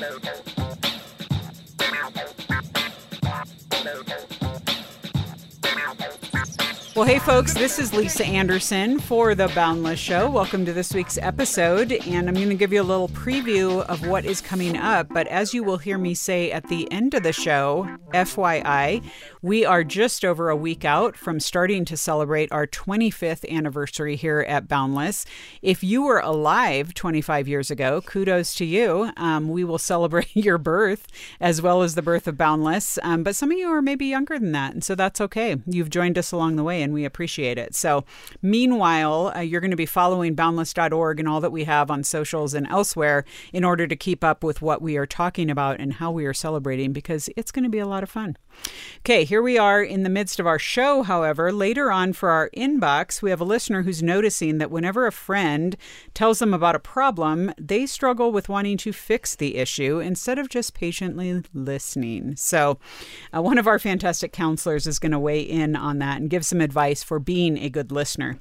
Logan. Well, hey, folks, this is Lisa Anderson for The Boundless Show. Welcome to this week's episode. And I'm going to give you a little preview of what is coming up. But as you will hear me say at the end of the show, FYI, we are just over a week out from starting to celebrate our 25th anniversary here at Boundless. If you were alive 25 years ago, kudos to you. Um, we will celebrate your birth as well as the birth of Boundless. Um, but some of you are maybe younger than that. And so that's okay. You've joined us along the way and we appreciate it. So, meanwhile, uh, you're going to be following boundless.org and all that we have on socials and elsewhere in order to keep up with what we are talking about and how we are celebrating because it's going to be a lot of fun. Okay, here we are in the midst of our show, however. Later on for our inbox, we have a listener who's noticing that whenever a friend tells them about a problem, they struggle with wanting to fix the issue instead of just patiently listening. So, uh, one of our fantastic counselors is going to weigh in on that and give some advice for being a good listener.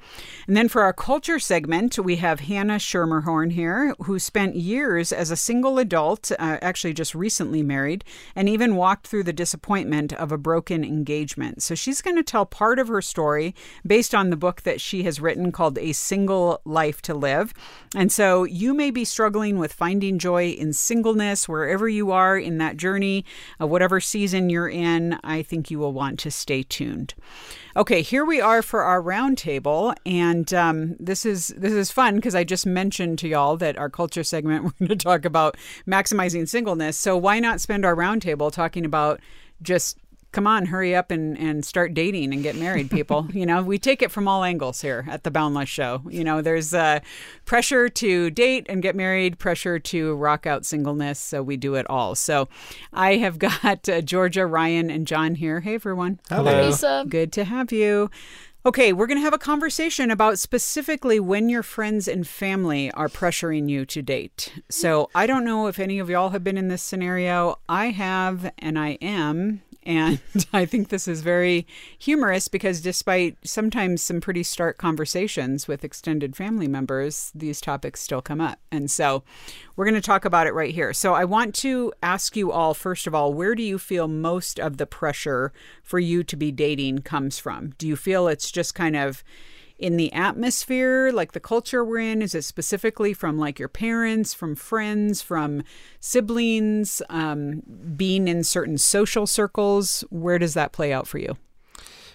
And then for our culture segment, we have Hannah Schermerhorn here, who spent years as a single adult, uh, actually just recently married, and even walked through the disappointment of a broken engagement. So she's going to tell part of her story based on the book that she has written called A Single Life to Live. And so you may be struggling with finding joy in singleness wherever you are in that journey, uh, whatever season you're in. I think you will want to stay tuned. Okay, here we are for our roundtable, and um, this is this is fun because I just mentioned to y'all that our culture segment we're going to talk about maximizing singleness. So why not spend our roundtable talking about just come on, hurry up and, and start dating and get married, people. you know, we take it from all angles here at the Boundless Show. You know, there's uh, pressure to date and get married, pressure to rock out singleness. So we do it all. So I have got uh, Georgia, Ryan, and John here. Hey, everyone. Hello. Hi, Lisa. Good to have you. Okay, we're going to have a conversation about specifically when your friends and family are pressuring you to date. So I don't know if any of y'all have been in this scenario. I have, and I am. And I think this is very humorous because despite sometimes some pretty stark conversations with extended family members, these topics still come up. And so we're going to talk about it right here. So I want to ask you all, first of all, where do you feel most of the pressure for you to be dating comes from? Do you feel it's just kind of in the atmosphere, like the culture we're in? Is it specifically from like your parents, from friends, from siblings, um, being in certain social circles? Where does that play out for you?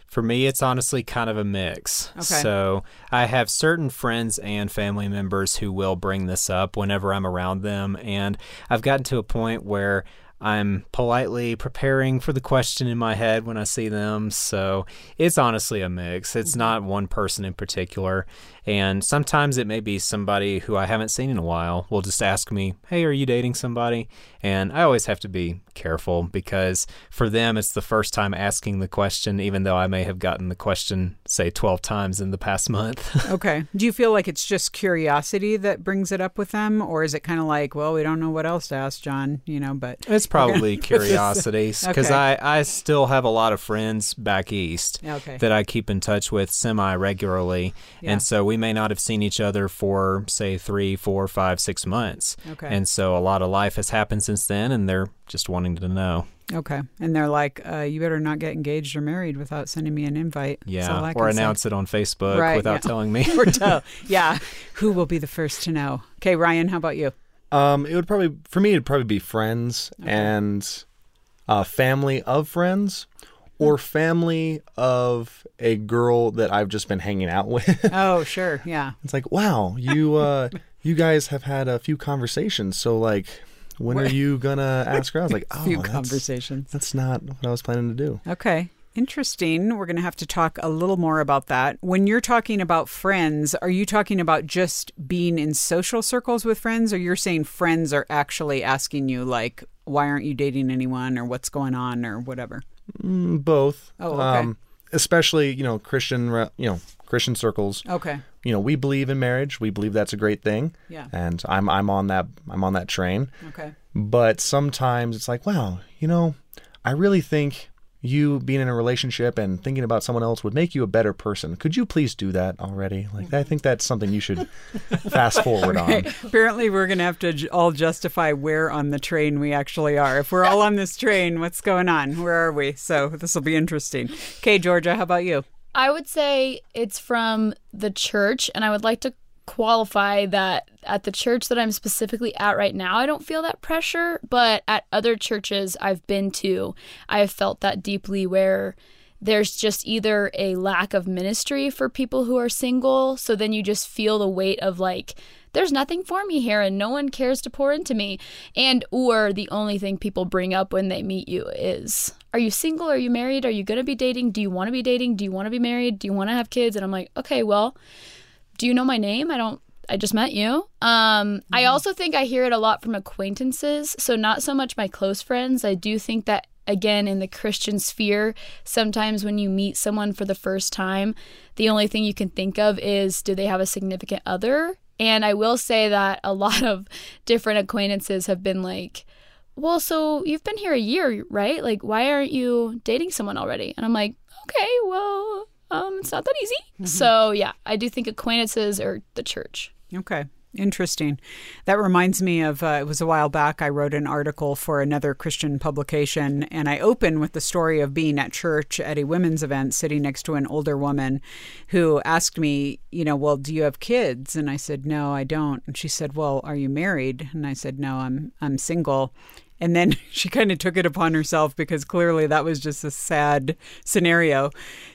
For me, it's honestly kind of a mix. Okay. So I have certain friends and family members who will bring this up whenever I'm around them. And I've gotten to a point where I'm politely preparing for the question in my head when I see them. So it's honestly a mix. It's mm-hmm. not one person in particular. And sometimes it may be somebody who I haven't seen in a while will just ask me, Hey, are you dating somebody? And I always have to be careful because for them, it's the first time asking the question, even though I may have gotten the question, say, 12 times in the past month. okay. Do you feel like it's just curiosity that brings it up with them? Or is it kind of like, well, we don't know what else to ask John, you know, but. It's probably curiosity because Okay. I, I still have a lot of friends back east Okay. that I keep in touch with semi regularly. Yeah. And so we may not have seen each other for, say, three, four, five, six months. Okay. And so a lot of life has happened since then, and they're just wanting to know. Okay. And they're like, uh, you better not get engaged or married without sending me an invite. That's all Yeah. I Or can say. announce it on Facebook Right, without yeah. telling me. or tell. Yeah. Who will be the first to know? Okay, Ryan, how about you? Um, it would probably for me it'd probably be friends and uh, family of friends, or family of a girl that I've just been hanging out with. Oh, sure. Yeah. it's like, wow, you uh, you guys have had a few conversations. So like, when are you gonna ask her? I was like, oh, few that's, conversations. That's not what I was planning to do. Okay. Interesting. We're going to have to talk a little more about that. When you're talking about friends, are you talking about just being in social circles with friends, or you're saying friends are actually asking you, like, why aren't you dating anyone, or what's going on, or whatever? Mm, both. Oh, okay. Um, especially you know Christian, you know Christian circles. Okay. You know, we believe in marriage. We believe that's a great thing. Yeah. And I'm I'm on that I'm on that train. Okay. But sometimes it's like, wow, you know, I really think you being in a relationship and thinking about someone else would make you a better person. Could you please do that already? Like, I think that's something you should fast forward Okay. on. Apparently, we're going to have to all justify where on the train we actually are. If we're all on this train, what's going on? Where are we? So this will be interesting. Okay, Georgia, how about you? I would say it's from the church, and I would like to qualify that at the church that I'm specifically at right now, I don't feel that pressure, but at other churches I've been to, I have felt that deeply where there's just either a lack of ministry for people who are single, so then you just feel the weight of like, there's nothing for me here and no one cares to pour into me. And or the only thing people bring up when they meet you is are you single? Are you married? Are you going to be dating? Do you want to be dating? Do you want to be married? Do you want to have kids? And I'm like, "Okay, well, do you know my name? I don't I just met you. Um, I also think I hear it a lot from acquaintances, so not so much my close friends. I do think that again in the Christian sphere, sometimes when you meet someone for the first time, the only thing you can think of is do they have a significant other? And I will say that a lot of different acquaintances have been like, well, so you've been here a year, right? Like, why aren't you dating someone already? And I'm like, okay, well, um, it's not that easy. So, yeah, I do think acquaintances or the church. Okay. Interesting. That reminds me of uh, it was a while back. I wrote an article for another Christian publication, and I open with the story of being at church at a women's event, sitting next to an older woman who asked me, you know, well, do you have kids? And I said, no, I don't. And she said, well, are you married? And I said, no, I'm I'm single. And then she kind of took it upon herself because clearly that was just a sad scenario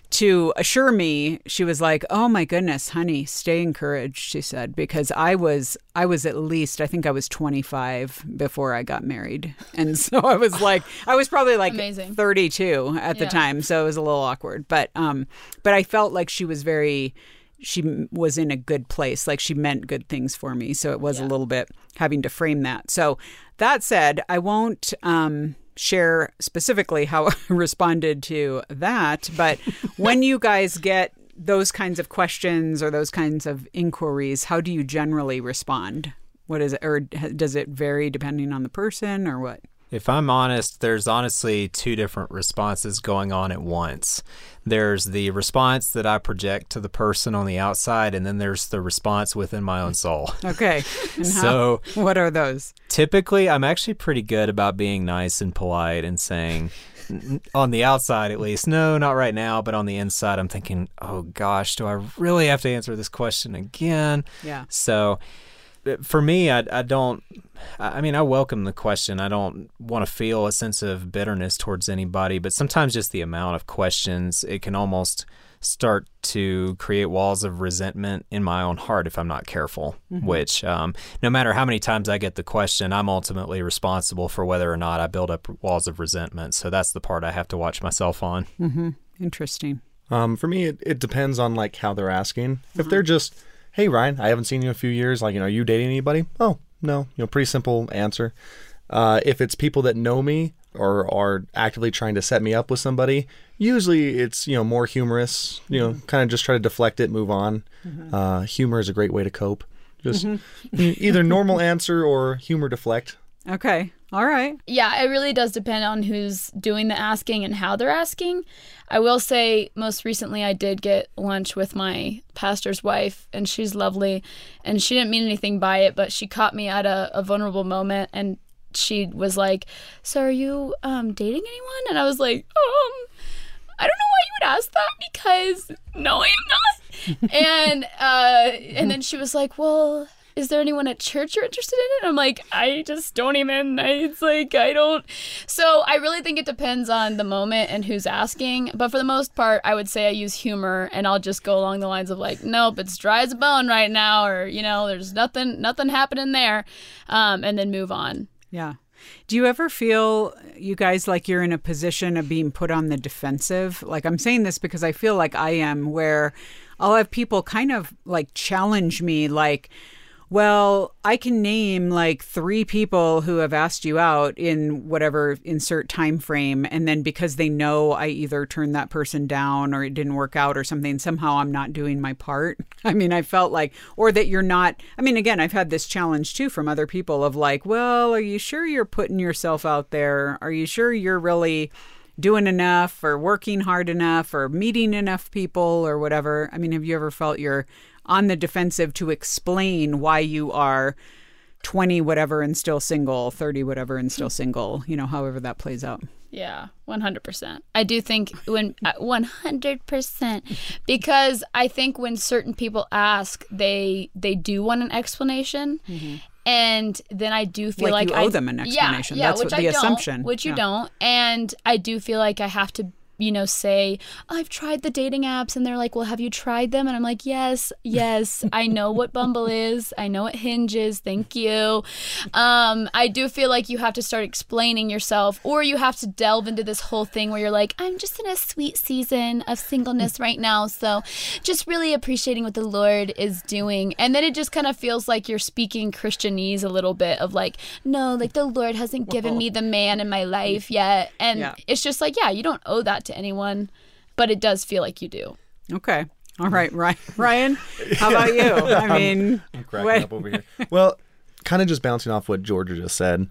to assure me she was like oh my goodness honey stay encouraged she said because i was i was at least i think i was 25 before i got married. And so i was like i was probably like Amazing. 32 at the time so it was a little awkward. But um but i felt like she was very she was in a good place like she meant good things for me so it was a little bit having to frame that. So that said i won't um share specifically how I responded to that but when you guys get those kinds of questions or those kinds of inquiries how do you generally respond? What is it or does it vary depending on the person or what If I'm honest, there's honestly two different responses going on at once. There's the response that I project to the person on the outside, and then there's the response within my own soul. okay how, So what are those typically, I'm actually pretty good about being nice and polite and saying, on the outside at least, no, not right now. But on the inside, I'm thinking, oh gosh, do I really have to answer this question again? yeah So for me, I, I don't, I I mean, I welcome the question. I don't want to feel a sense of bitterness towards anybody, but sometimes just the amount of questions, it can almost start to create walls of resentment in my own heart if I'm not careful. Which, um, no matter how many times I get the question, I'm ultimately responsible for whether or not I build up walls of resentment. So that's the part I have to watch myself on. interesting Um, for me, it, it depends on like how they're asking. If they're just, "Hey Ryan, I haven't seen you in a few years. Like, you know, are you dating anybody?" Oh, no. You know, pretty simple answer. Uh, if it's people that know me or are actively trying to set me up with somebody, usually it's you know more humorous. You know, kind of just try to deflect it, move on. Uh, humor is a great way to cope. Just e- either normal answer or humor deflect. okay all right Yeah, it really does depend on who's doing the asking and how they're asking. I will say, most recently, I did get lunch with my pastor's wife, and she's lovely. And she didn't mean anything by it, but she caught me at a, a vulnerable moment, and she was like, "So, are you um, dating anyone?" And I was like, "Um, I don't know why you would ask that because no, I am not." and uh, and then she was like, "Well." Is there anyone at church you're interested in? And I'm like, I just don't even. I, it's like I don't. So I really think it depends on the moment and who's asking. But for the most part, I would say I use humor, and I'll just go along the lines of like, nope, it's dry as a bone right now, or you know, there's nothing, nothing happening there, um, and then move on. Yeah. Do you ever feel, you guys, like you're in a position of being put on the defensive? Like, I'm saying this because I feel like I am, where I'll have people kind of like challenge me, like, well, I can name like three people who have asked you out in whatever insert time frame, and then because they know I either turned that person down or it didn't work out or something, somehow I'm not doing my part. I mean, I felt like, or that you're not. I mean, again, I've had this challenge too from other people of like, well, are you sure you're putting yourself out there? Are you sure you're really doing enough or working hard enough or meeting enough people or whatever. I mean, have you ever felt you're on the defensive to explain why you are 20 whatever and still single, 30 whatever and still single, you know, however that plays out? Yeah, 100%. I do think when uh, 100% because I think when certain people ask, they they do want an explanation. And then I do feel Like like, you owe I, them an explanation. Yeah, That's which what the I don't, assumption. Which you Yeah. don't. And I do feel like I have to you know, say, I've tried the dating apps. And they're like, Well, have you tried them? And I'm like, Yes, yes. I know what Bumble is. I know what Hinge is. Thank you. Um, I do feel like you have to start explaining yourself, or you have to delve into this whole thing where you're like, I'm just in a sweet season of singleness right now. So just really appreciating what the Lord is doing. And then it just kind of feels like you're speaking Christianese a little bit of like, No, like the Lord hasn't given me the man in my life yet. And Yeah. it's just like, yeah, you don't owe that to anyone, but it does feel like you do. Okay. All right, Ryan. Ryan, how about you? I mean, I'm cracking what- up over here. Well, kind of just bouncing off what Georgia just said.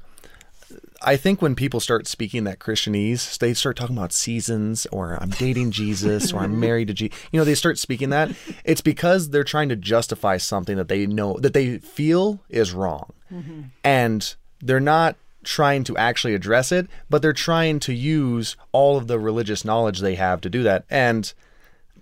I think when people start speaking that Christianese, they start talking about seasons or I'm dating Jesus or I'm married to Jesus. You know, they start speaking that. It's because they're trying to justify something that they know that they feel is wrong. Mm-hmm. And they're not trying to actually address it, but they're trying to use all of the religious knowledge they have to do that. And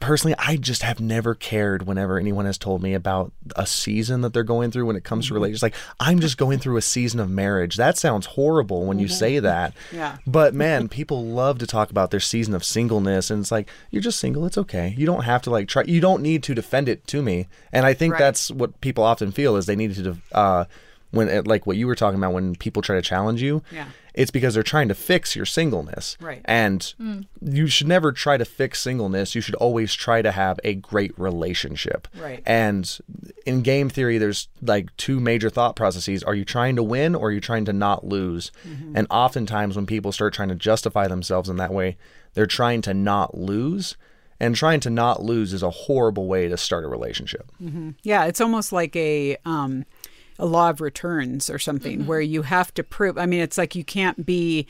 personally, I just have never cared whenever anyone has told me about a season that they're going through when it comes to mm-hmm. relationships. Like, I'm just going through a season of marriage. That sounds horrible when you mm-hmm. say mm-hmm. that. Yeah. But man, people love to talk about their season of singleness. And it's like, you're just single. It's okay. You don't have to like try, you don't need to defend it to me. And I think Right. that's what people often feel is they need to, uh, when it, like what you were talking about when people try to challenge you Yeah. it's because they're trying to fix your singleness. Right. and you should never try to fix singleness. You should always try to have a great relationship. Right. and in game theory there's like two major thought processes. Are you trying to win or are you trying to not lose? Mm-hmm. and oftentimes when people start trying to justify themselves in that way they're trying to not lose. And trying to not lose is a horrible way to start a relationship. Yeah, it's almost like a um, a law of returns or something where mm-hmm. you have to prove. I mean, it's like you can't be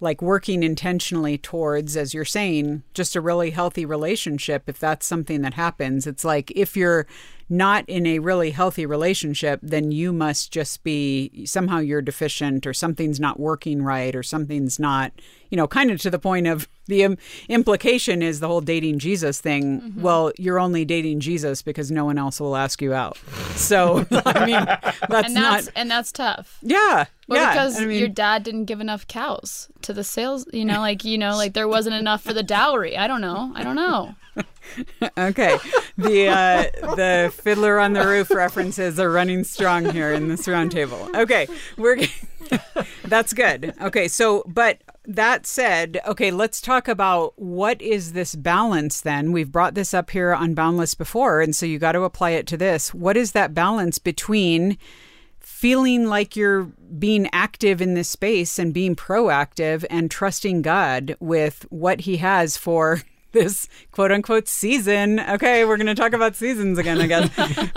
like working intentionally towards, as you're saying, just a really healthy relationship. If that's something that happens, it's like if you're not in a really healthy relationship, then you must just be somehow you're deficient or something's not working right or something's not, you know, kind of to the point of the Im- implication is the whole dating Jesus thing. Mm-hmm. Well, you're only dating Jesus because no one else will ask you out. So, I mean, that's, And not, that's and that's tough. yeah. Well, yeah. because I mean, your dad didn't give enough cows to the sales, you know, like you know, like there wasn't enough for the dowry. I don't know. I don't know. Okay, the uh, the Fiddler on the Roof references are running strong here in this roundtable. Okay, we're that's good. Okay, so but that said, okay, let's talk about what is this balance then? We've brought this up here on Boundless before, and so you got to apply it to this. What is that balance between feeling like you're being active in this space and being proactive and trusting God with what He has for this quote unquote season. Okay, we're going to talk about seasons again, I guess.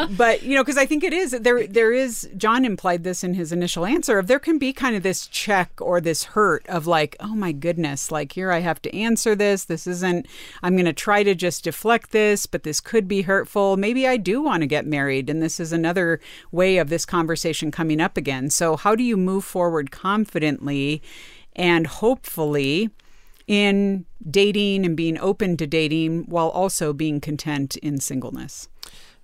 but you know, because I think it is there. There is John implied this in his initial answer of there can be kind of this check or this hurt of like, oh my goodness, like here I have to answer this. This isn't. I'm going to try to just deflect this, but this could be hurtful. Maybe I do want to get married, and this is another way of this conversation coming up again. So how do you move forward confidently and hopefully? In dating and being open to dating while also being content in singleness?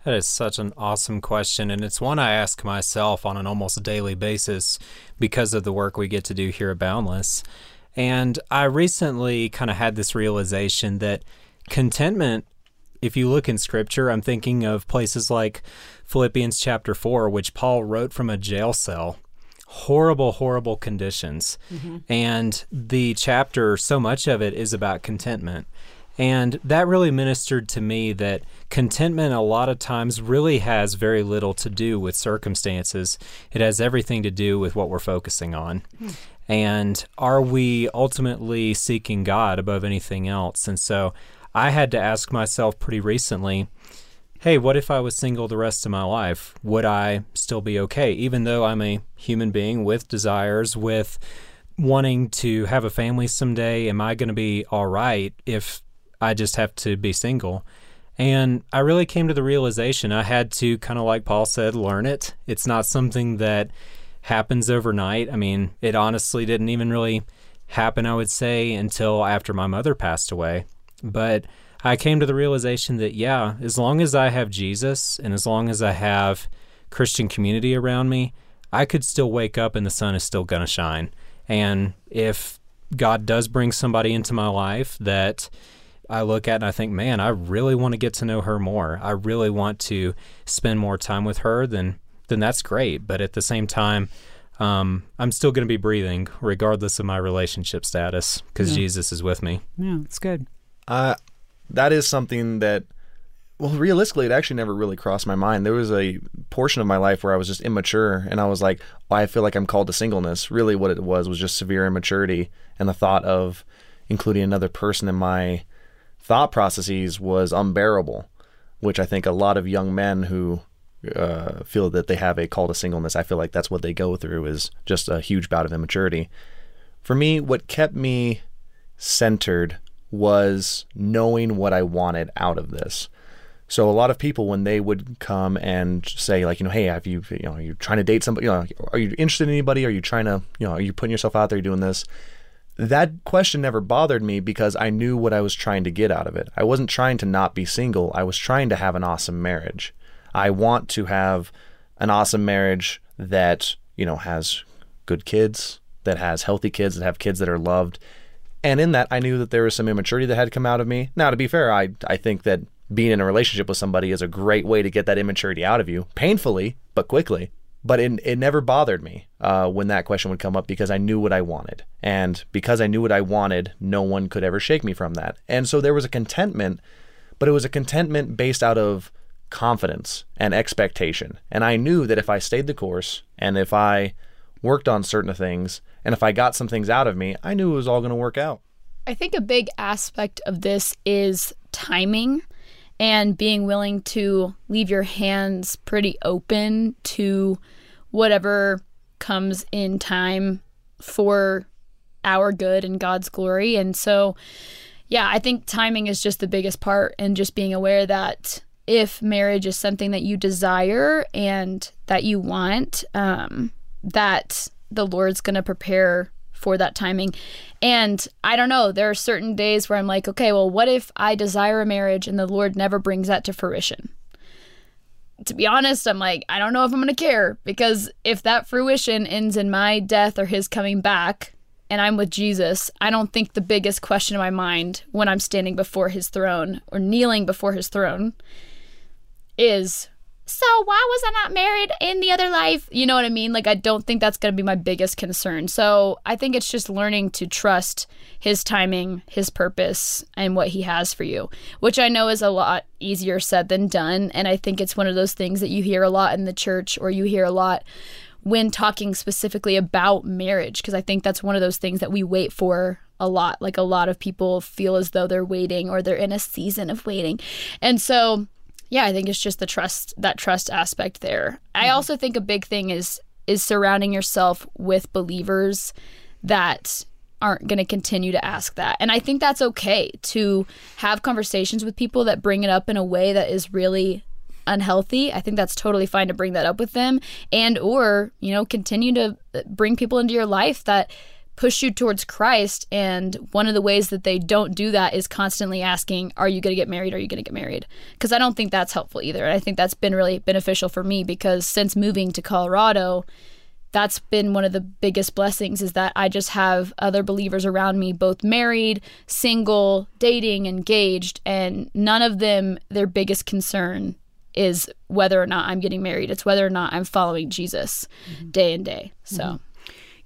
That is such an awesome question, and it's one I ask myself on an almost daily basis because of the work we get to do here at Boundless. And I recently kind of had this realization that contentment, if you look in scripture, I'm thinking of places like Philippians chapter 4, which Paul wrote from a jail cell. Horrible, horrible conditions. Mm-hmm. And the chapter, so much of it is about contentment. And that really ministered to me that contentment a lot of times really has very little to do with circumstances. It has everything to do with what we're focusing on. Hmm. And are we ultimately seeking God above anything else? And so I had to ask myself pretty recently hey, what if I was single the rest of my life? Would I still be okay? Even though I'm a human being with desires, with wanting to have a family someday. Am I going to be all right if I just have to be single? And I really came to the realization I had to kind of like Paul said, learn it. It's not something that happens overnight. I mean, it honestly didn't even really happen, I would say, until after my mother passed away. But I came to the realization that, yeah, as long as I have Jesus and as long as I have Christian community around me, I could still wake up and the sun is still going to shine. And if God does bring somebody into my life that I look at and I think, man, I really want to get to know her more. I really want to spend more time with her, then then that's great. But at the same time, um, I'm still going to be breathing regardless of my relationship status because yeah. Jesus is with me. Yeah, it's good. Uh, that is something that, well, realistically, it actually never really crossed my mind. There was a portion of my life where I was just immature and I was like, well, I feel like I'm called to singleness. Really, what it was was just severe immaturity and the thought of including another person in my thought processes was unbearable, which I think a lot of young men who uh, feel that they have a call to singleness, I feel like that's what they go through is just a huge bout of immaturity. For me, what kept me centered was knowing what I wanted out of this. So a lot of people, when they would come and say, like, you know, hey, have you, you know, are you trying to date somebody? You know, are you interested in anybody? Are you trying to, you know, are you putting yourself out there doing this? that question never bothered me because I knew what I was trying to get out of it. I wasn't trying to not be single, I was trying to have an awesome marriage. I want to have an awesome marriage that, you know, has good kids, that has healthy kids, that have kids that are loved. And in that, I knew that there was some immaturity that had come out of me. Now, to be fair, I, I think that being in a relationship with somebody is a great way to get that immaturity out of you, painfully, but quickly but it, it never bothered me uh, when that question would come up because I knew what I wanted. And because I knew what I wanted, no one could ever shake me from that. And so there was a contentment, but it was a contentment based out of confidence and expectation. And I knew that if I stayed the course and if I worked on certain things and if I got some things out of me, I knew it was all going to work out. I think a big aspect of this is timing and being willing to leave your hands pretty open to whatever comes in time for our good and God's glory. And so, yeah, I think timing is just the biggest part, and just being aware that if marriage is something that you desire and that you want, um, that the Lord's going to prepare for that timing. And I don't know, there are certain days where I'm like, okay, well, what if I desire a marriage and the Lord never brings that to fruition? To be honest, I'm like, I don't know if I'm going to care because if that fruition ends in my death or his coming back and I'm with Jesus, I don't think the biggest question in my mind when I'm standing before his throne or kneeling before his throne is so why was I not married in the other life? You know what I mean? Like, I don't think that's going to be my biggest concern. So I think it's just learning to trust his timing, his purpose, and what he has for you, which I know is a lot easier said than done. And I think it's one of those things that you hear a lot in the church or you hear a lot when talking specifically about marriage, because I think that's one of those things that we wait for a lot. Like, a lot of people feel as though they're waiting or they're in a season of waiting. And so, yeah, I think it's just the trust that trust aspect there. Mm-hmm. I also think a big thing is is surrounding yourself with believers that aren't going to continue to ask that. And I think that's okay to have conversations with people that bring it up in a way that is really unhealthy. I think that's totally fine to bring that up with them and or, you know, continue to bring people into your life that push you towards Christ. And one of the ways that they don't do that is constantly asking, Are you going to get married? Are you going to get married? Because I don't think that's helpful either. And I think that's been really beneficial for me because since moving to Colorado, that's been one of the biggest blessings is that I just have other believers around me, both married, single, dating, engaged, and none of them, their biggest concern is whether or not I'm getting married. It's whether or not I'm following Jesus mm-hmm. day and day. So. Mm-hmm.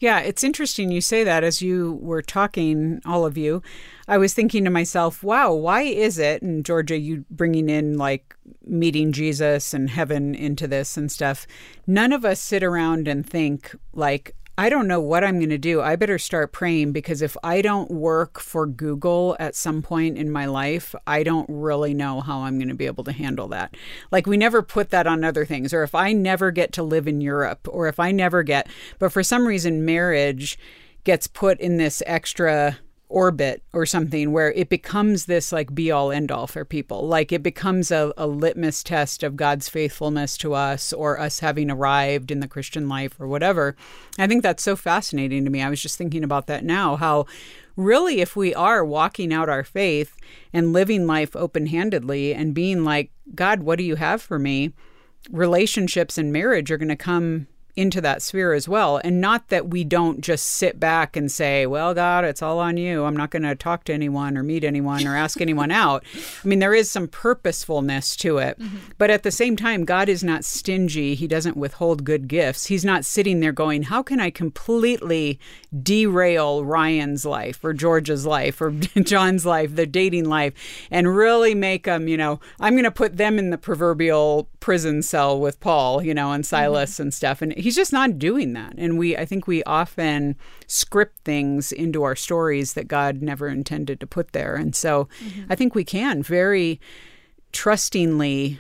Yeah, it's interesting you say that as you were talking, all of you. I was thinking to myself, wow, why is it, and Georgia, you bringing in like meeting Jesus and heaven into this and stuff, none of us sit around and think, like, I don't know what I'm going to do. I better start praying because if I don't work for Google at some point in my life, I don't really know how I'm going to be able to handle that. Like, we never put that on other things, or if I never get to live in Europe, or if I never get, but for some reason, marriage gets put in this extra orbit or something where it becomes this like be all end all for people. Like it becomes a, a, litmus test of God's faithfulness to us or us having arrived in the Christian life or whatever. I think that's so fascinating to me. I was just thinking about that now how really, if we are walking out our faith and living life open handedly and being like, God, what do you have for me? Relationships and marriage are going to come into that sphere as well. And not that we don't just sit back and say, well, God, it's all on you. I'm not going to talk to anyone or meet anyone or ask anyone out. I mean, there is some purposefulness to it. Mm-hmm. But at the same time, God is not stingy. He doesn't withhold good gifts. He's not sitting there going, how can I completely derail Ryan's life or George's life or John's life, their dating life, and really make them, you know, I'm going to put them in the proverbial prison cell with Paul, you know, and Silas mm-hmm. and stuff. And he's just not doing that. And we, I think we often script things into our stories that God never intended to put there. And so mm-hmm. I think we can very trustingly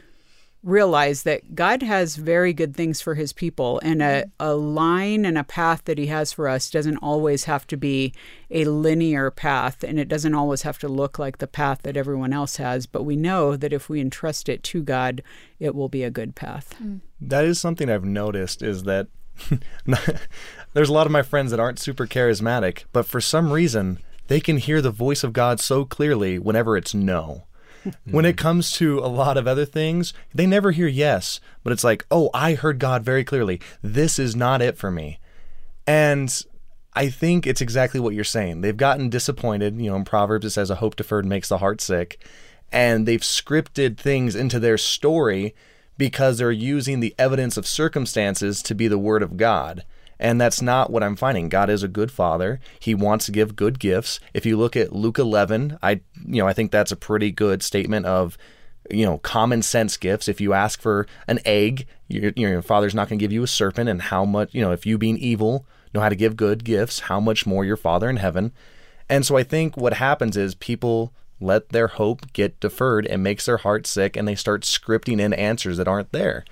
realize that God has very good things for his people, and a, mm-hmm. a line and a path that he has for us doesn't always have to be a linear path, and it doesn't always have to look like the path that everyone else has. But we know that if we entrust it to God, it will be a good path. Mm. That is something I've noticed is that there's a lot of my friends that aren't super charismatic, but for some reason, they can hear the voice of God so clearly whenever it's no. When it mm. comes to a lot of other things, they never hear yes, but it's like, oh, I heard God very clearly. This is not it for me. And I think it's exactly what you're saying. They've gotten disappointed. You know, in Proverbs, it says, a hope deferred makes the heart sick. And they've scripted things into their story because they're using the evidence of circumstances to be the word of God. And that's not what I'm finding. God is a good father. He wants to give good gifts. If you look at Luke 11, I you know, I think that's a pretty good statement of you know, common sense gifts. If you ask for an egg, your, your father's not going to give you a serpent. And how much, you know, if you being evil know how to give good gifts, how much more your father in heaven. And so I think what happens is people let their hope get deferred and makes their heart sick and they start scripting in answers that aren't there.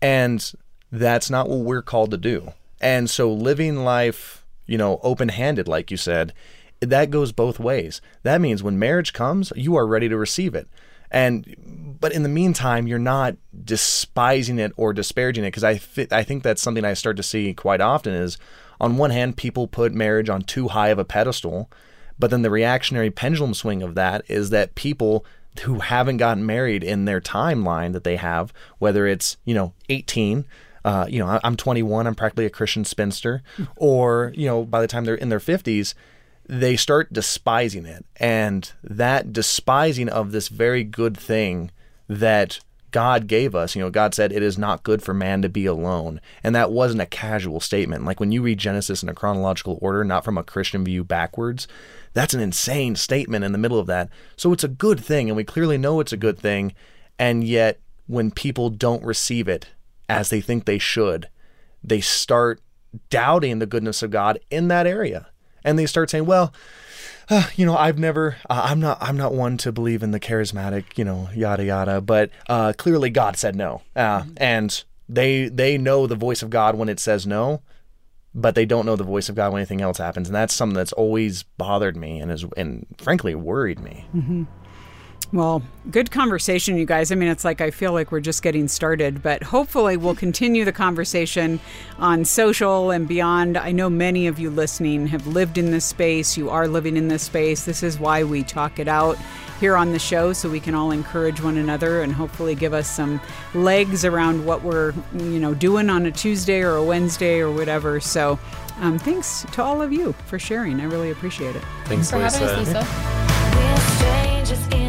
And that's not what we're called to do. And so living life, you know, open handed, like you said, that goes both ways. That means when marriage comes, you are ready to receive it. And but in the meantime, you're not despising it or disparaging it because I I think that's something I start to see quite often is on one hand people put marriage on too high of a pedestal, but then the reactionary pendulum swing of that is that people who haven't gotten married in their timeline that they have, whether it's, you know, 18 uh, you know, I'm 21, I'm practically a Christian spinster, or, you know, by the time they're in their 50s, they start despising it. And that despising of this very good thing that God gave us, you know, God said it is not good for man to be alone. And that wasn't a casual statement. Like when you read Genesis in a chronological order, not from a Christian view backwards, that's an insane statement in the middle of that. So it's a good thing, and we clearly know it's a good thing. And yet, when people don't receive it, as they think they should, they start doubting the goodness of God in that area. And they start saying, well, uh, you know, I've never, uh, I'm not, I'm not one to believe in the charismatic, you know, yada yada. But uh, clearly, God said no, uh, mm-hmm. and they they know the voice of God when it says no, but they don't know the voice of God when anything else happens, and that's something that's always bothered me and is, and frankly, worried me. Mm-hmm. Well, good conversation, you guys. I mean, it's like I feel like we're just getting started, but hopefully we'll continue the conversation on social and beyond. I know many of you listening have lived in this space. You are living in this space. This is why we talk it out here on the show so we can all encourage one another and hopefully give us some legs around what we're, you know, doing on a Tuesday or a Wednesday or whatever. So, um, thanks to all of you for sharing. I really appreciate it. Thanks, thanks for Lisa. having us, Lisa.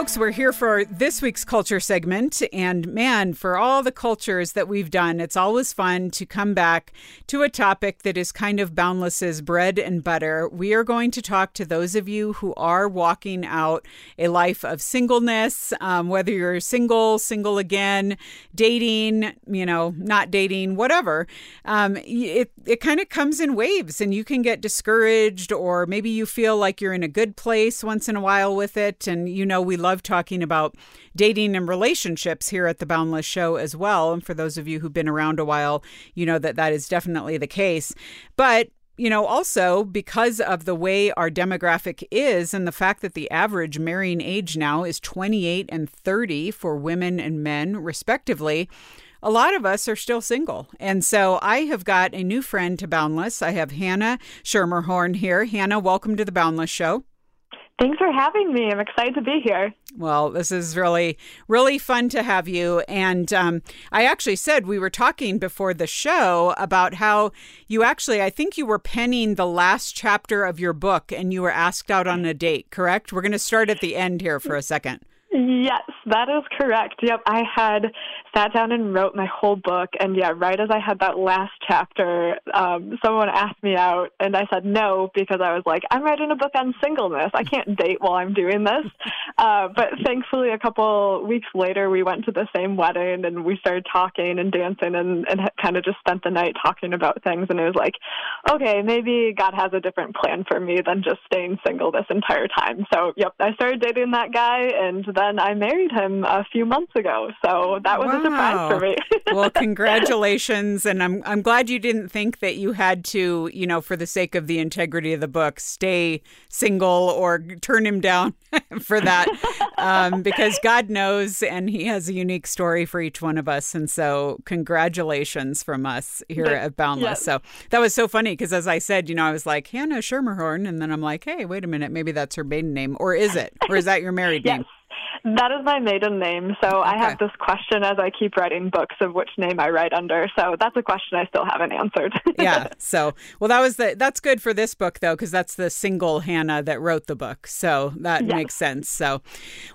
Folks, we're here for this week's culture segment. And man, for all the cultures that we've done, it's always fun to come back to a topic that is kind of boundless as bread and butter. We are going to talk to those of you who are walking out a life of singleness, um, whether you're single, single again, dating, you know, not dating, whatever. Um, it, it kind of comes in waves and you can get discouraged, or maybe you feel like you're in a good place once in a while with it. And you know, we love talking about dating and relationships here at the Boundless Show as well. And for those of you who've been around a while, you know that that is definitely the case. But you know, also because of the way our demographic is and the fact that the average marrying age now is 28 and 30 for women and men, respectively, a lot of us are still single. And so I have got a new friend to Boundless. I have Hannah Schermerhorn here. Hannah, welcome to the Boundless Show. Thanks for having me. I'm excited to be here. Well, this is really, really fun to have you. And um, I actually said we were talking before the show about how you actually, I think you were penning the last chapter of your book and you were asked out on a date, correct? We're going to start at the end here for a second. Yes, that is correct. Yep, I had sat down and wrote my whole book, and yeah, right as I had that last chapter, um, someone asked me out, and I said no because I was like, I'm writing a book on singleness. I can't date while I'm doing this. Uh, but thankfully, a couple weeks later, we went to the same wedding, and we started talking and dancing, and, and kind of just spent the night talking about things. And it was like, okay, maybe God has a different plan for me than just staying single this entire time. So, yep, I started dating that guy, and then I married him a few months ago. So that was wow. a surprise for me. well, congratulations. And I'm, I'm glad you didn't think that you had to, you know, for the sake of the integrity of the book, stay single or turn him down for that. Um, because God knows and He has a unique story for each one of us. And so, congratulations from us here at Boundless. Yes. So that was so funny because, as I said, you know, I was like, Hannah Schermerhorn. And then I'm like, hey, wait a minute. Maybe that's her maiden name. Or is it? Or is that your married yes. name? That is my maiden name. So okay. I have this question as I keep writing books of which name I write under. So that's a question I still haven't answered. yeah. So, well, that was the that's good for this book though, because that's the single Hannah that wrote the book. So that yes. makes sense. So,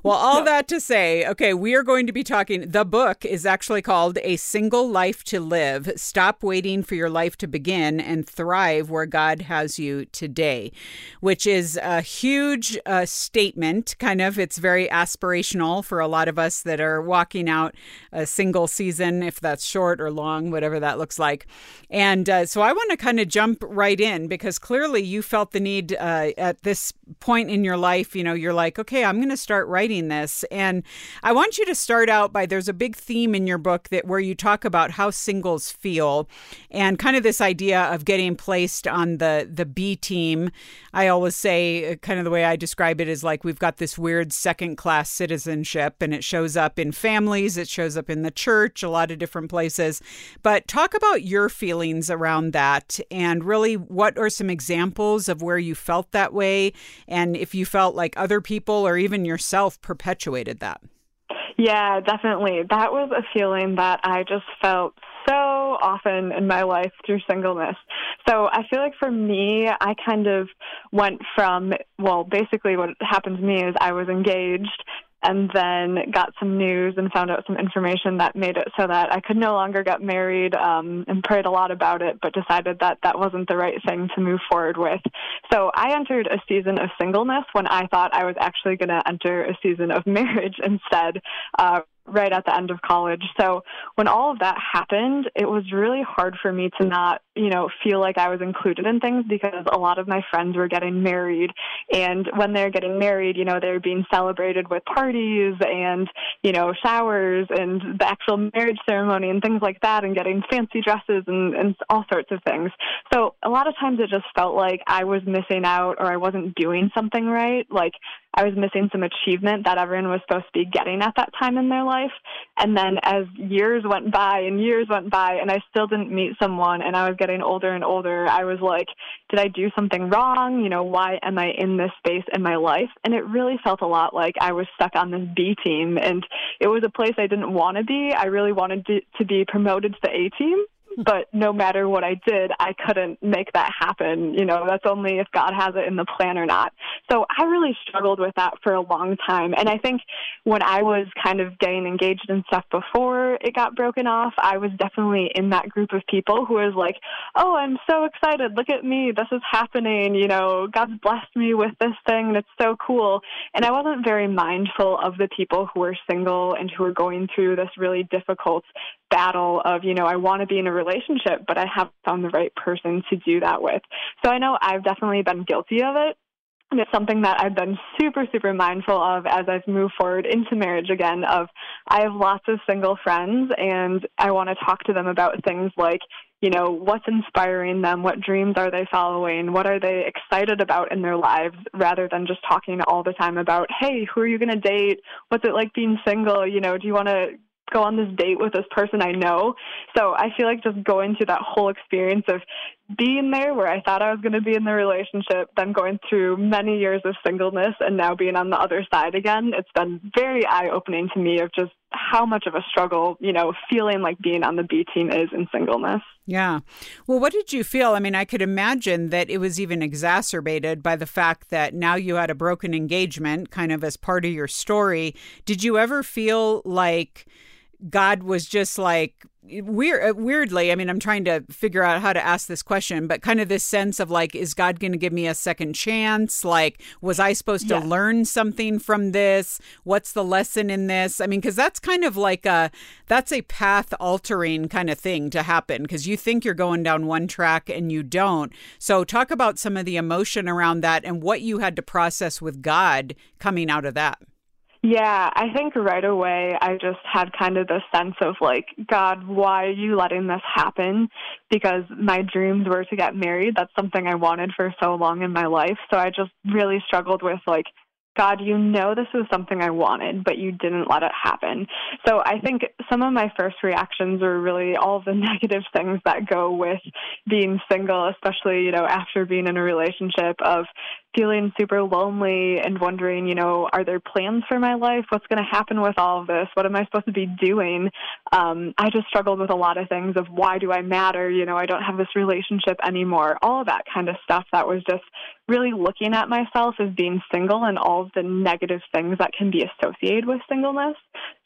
well, all that to say, okay, we are going to be talking. The book is actually called "A Single Life to Live." Stop waiting for your life to begin and thrive where God has you today, which is a huge uh, statement. Kind of, it's very aspirational inspirational for a lot of us that are walking out a single season, if that's short or long, whatever that looks like. And uh, so I want to kind of jump right in because clearly you felt the need uh, at this point in your life. You know, you're like, okay, I'm going to start writing this. And I want you to start out by there's a big theme in your book that where you talk about how singles feel and kind of this idea of getting placed on the the B team. I always say, uh, kind of the way I describe it is like we've got this weird second class citizenship and it shows up in families, it shows up in the church, a lot of different places. But talk about your feelings around that and really what are some examples of where you felt that way and if you felt like other people or even yourself perpetuated that. Yeah, definitely. That was a feeling that I just felt so often in my life through singleness. So I feel like for me, I kind of went from, well, basically what happened to me is I was engaged and then got some news and found out some information that made it so that I could no longer get married um, and prayed a lot about it, but decided that that wasn't the right thing to move forward with. So I entered a season of singleness when I thought I was actually going to enter a season of marriage instead. Uh, right at the end of college. So when all of that happened, it was really hard for me to not, you know, feel like I was included in things because a lot of my friends were getting married. And when they're getting married, you know, they're being celebrated with parties and, you know, showers and the actual marriage ceremony and things like that and getting fancy dresses and, and all sorts of things. So a lot of times it just felt like I was missing out or I wasn't doing something right. Like I was missing some achievement that everyone was supposed to be getting at that time in their life. And then as years went by and years went by and I still didn't meet someone and I was getting older and older, I was like, did I do something wrong? You know, why am I in this space in my life? And it really felt a lot like I was stuck on this B team and it was a place I didn't want to be. I really wanted to, to be promoted to the A team but no matter what I did, I couldn't make that happen. You know, that's only if God has it in the plan or not. So I really struggled with that for a long time. And I think when I was kind of getting engaged in stuff before it got broken off, I was definitely in that group of people who was like, oh, I'm so excited. Look at me. This is happening. You know, God's blessed me with this thing. And it's so cool. And I wasn't very mindful of the people who were single and who were going through this really difficult battle of, you know, I want to be in a relationship, but I haven't found the right person to do that with. So I know I've definitely been guilty of it. And it's something that I've been super, super mindful of as I've moved forward into marriage again. Of I have lots of single friends, and I want to talk to them about things like, you know, what's inspiring them, what dreams are they following, what are they excited about in their lives, rather than just talking all the time about, hey, who are you going to date? What's it like being single? You know, do you want to go on this date with this person I know. So I feel like just going through that whole experience of being there where I thought I was going to be in the relationship, then going through many years of singleness and now being on the other side again, it's been very eye opening to me of just how much of a struggle, you know, feeling like being on the B team is in singleness. Yeah. Well, what did you feel? I mean, I could imagine that it was even exacerbated by the fact that now you had a broken engagement kind of as part of your story. Did you ever feel like, God was just like weird uh, weirdly i mean i'm trying to figure out how to ask this question but kind of this sense of like is god going to give me a second chance? Like was i supposed to learn something from this? What's the lesson in this? I mean because that's kind of like a that's a path altering kind of thing to happen because you think you're going down one track and you don't. So talk about some of the emotion around that and what you had to process with god coming out of that yeah, I think right away I just had kind of the sense of like, God, why are you letting this happen? Because my dreams were to get married. That's something I wanted for so long in my life. So I just really struggled with like, God, you know this was something I wanted, but you didn't let it happen. So I think some of my first reactions were really all the negative things that go with being single, especially, you know, after being in a relationship of feeling super lonely and wondering, you know, are there plans for my life? What's going to happen with all of this? What am I supposed to be doing? Um, I just struggled with a lot of things of why do I matter? You know, I don't have this relationship anymore. All of that kind of stuff that was just really looking at myself as being single and all of the negative things that can be associated with singleness.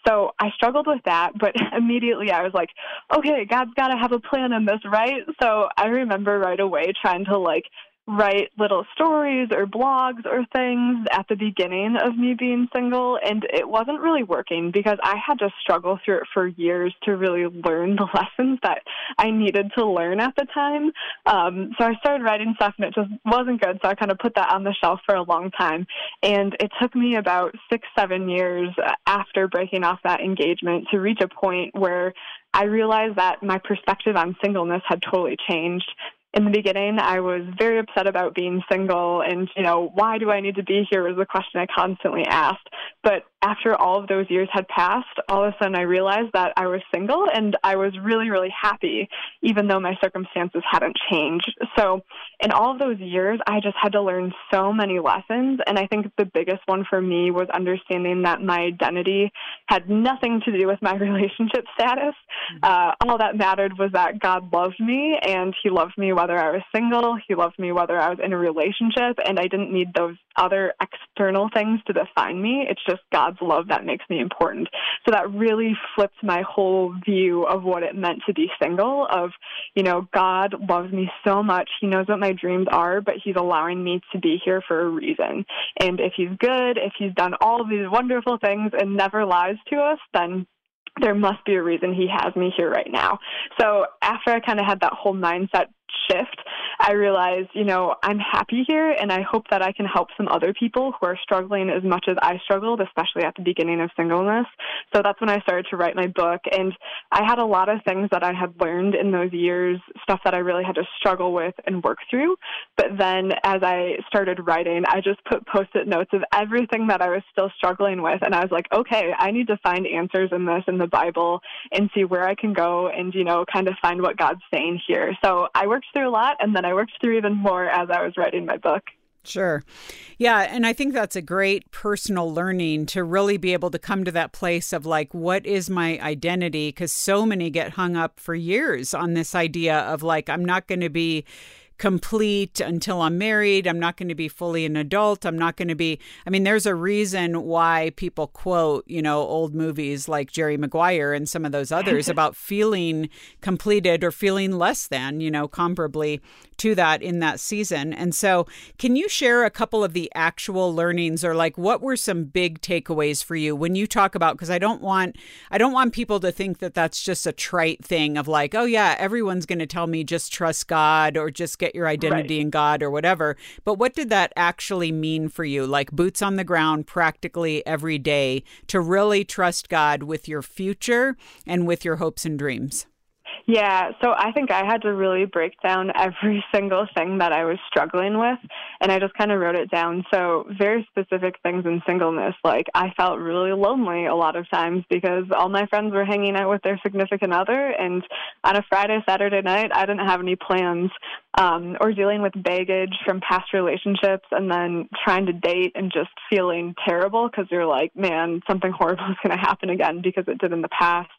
So I struggled with that, but immediately I was like, okay, God's got to have a plan in this, right? So I remember right away trying to like write little stories or blogs or things at the beginning of me being single and it wasn't really working because I had to struggle through it for years to really learn the lessons that I needed to learn at the time. Um, so I started writing stuff and it just wasn't good. So I kind of put that on the shelf for a long time. And it took me about six, seven years after breaking off that engagement to reach a point where I realized that my perspective on singleness had totally changed in the beginning, I was very upset about being single and, you know, why do I need to be here was the question I constantly asked. But after all of those years had passed, all of a sudden I realized that I was single and I was really, really happy, even though my circumstances hadn't changed. So, in all of those years, I just had to learn so many lessons. And I think the biggest one for me was understanding that my identity had nothing to do with my relationship status. Mm-hmm. Uh, all that mattered was that God loved me and He loved me whether I was single, He loved me whether I was in a relationship, and I didn't need those other external things to define me. It's just God's love that makes me important. So that really flipped my whole view of what it meant to be single of, you know, God loves me so much. He knows what my dreams are, but he's allowing me to be here for a reason. And if he's good, if he's done all these wonderful things and never lies to us, then there must be a reason he has me here right now. So after I kind of had that whole mindset shift, I realized, you know, I'm happy here and I hope that I can help some other people who are struggling as much as I struggled, especially at the beginning of singleness. So that's when I started to write my book. And I had a lot of things that I had learned in those years, stuff that I really had to struggle with and work through. But then as I started writing, I just put post it notes of everything that I was still struggling with. And I was like, okay, I need to find answers in this in the Bible and see where I can go and, you know, kind of find what God's saying here. So I worked through a lot and then I worked through even more as I was writing my book. Sure. Yeah. And I think that's a great personal learning to really be able to come to that place of like, what is my identity? Because so many get hung up for years on this idea of like, I'm not going to be complete until I'm married. I'm not going to be fully an adult. I'm not going to be. I mean, there's a reason why people quote, you know, old movies like Jerry Maguire and some of those others about feeling completed or feeling less than, you know, comparably to that in that season. And so, can you share a couple of the actual learnings or like what were some big takeaways for you when you talk about because I don't want I don't want people to think that that's just a trite thing of like, oh yeah, everyone's going to tell me just trust God or just get your identity right. in God or whatever. But what did that actually mean for you? Like boots on the ground practically every day to really trust God with your future and with your hopes and dreams. Yeah, so I think I had to really break down every single thing that I was struggling with, and I just kind of wrote it down. So, very specific things in singleness, like I felt really lonely a lot of times because all my friends were hanging out with their significant other, and on a Friday, Saturday night, I didn't have any plans, um, or dealing with baggage from past relationships, and then trying to date and just feeling terrible because you're like, man, something horrible is going to happen again because it did in the past.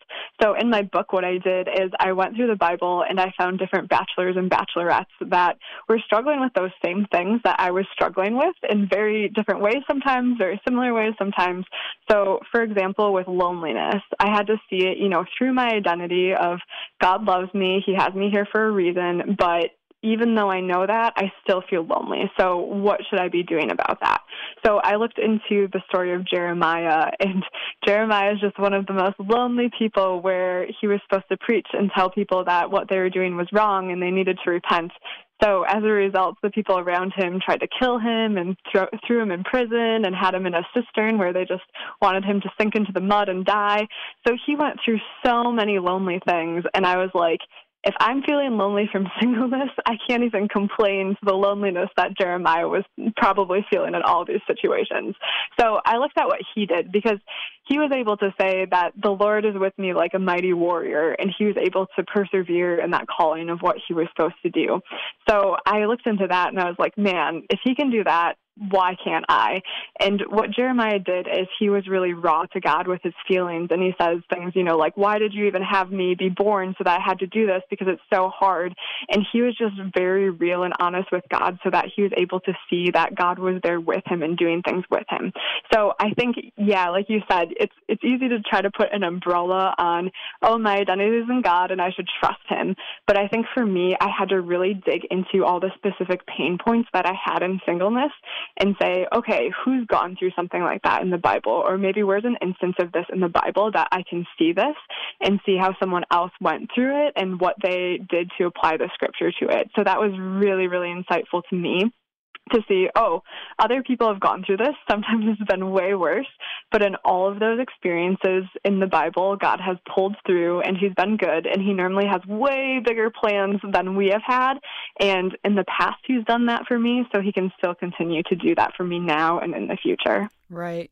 So, in my book, what I did is I went through the Bible and I found different bachelors and bachelorettes that were struggling with those same things that I was struggling with in very different ways sometimes, very similar ways sometimes. So, for example, with loneliness, I had to see it, you know, through my identity of God loves me, He has me here for a reason, but even though I know that, I still feel lonely. So, what should I be doing about that? So, I looked into the story of Jeremiah, and Jeremiah is just one of the most lonely people where he was supposed to preach and tell people that what they were doing was wrong and they needed to repent. So, as a result, the people around him tried to kill him and throw, threw him in prison and had him in a cistern where they just wanted him to sink into the mud and die. So, he went through so many lonely things, and I was like, if I'm feeling lonely from singleness, I can't even complain to the loneliness that Jeremiah was probably feeling in all these situations. So I looked at what he did because he was able to say that the Lord is with me like a mighty warrior, and he was able to persevere in that calling of what he was supposed to do. So I looked into that and I was like, man, if he can do that, why can't I? And what Jeremiah did is he was really raw to God with his feelings. And he says things, you know, like, why did you even have me be born so that I had to do this because it's so hard? And he was just very real and honest with God so that he was able to see that God was there with him and doing things with him. So I think, yeah, like you said, it's, it's easy to try to put an umbrella on, oh, my identity is in God and I should trust him. But I think for me, I had to really dig into all the specific pain points that I had in singleness and say, okay, who's gone through something like that in the Bible? Or maybe where's an instance of this in the Bible that I can see this and see how someone else went through it and what they did to apply the scripture to it. So that was really, really insightful to me to see, oh, other people have gone through this. Sometimes it's been way worse. But in all of those experiences in the Bible, God has pulled through and He's been good. And He normally has way bigger plans than we have had. And in the past, He's done that for me. So He can still continue to do that for me now and in the future. Right.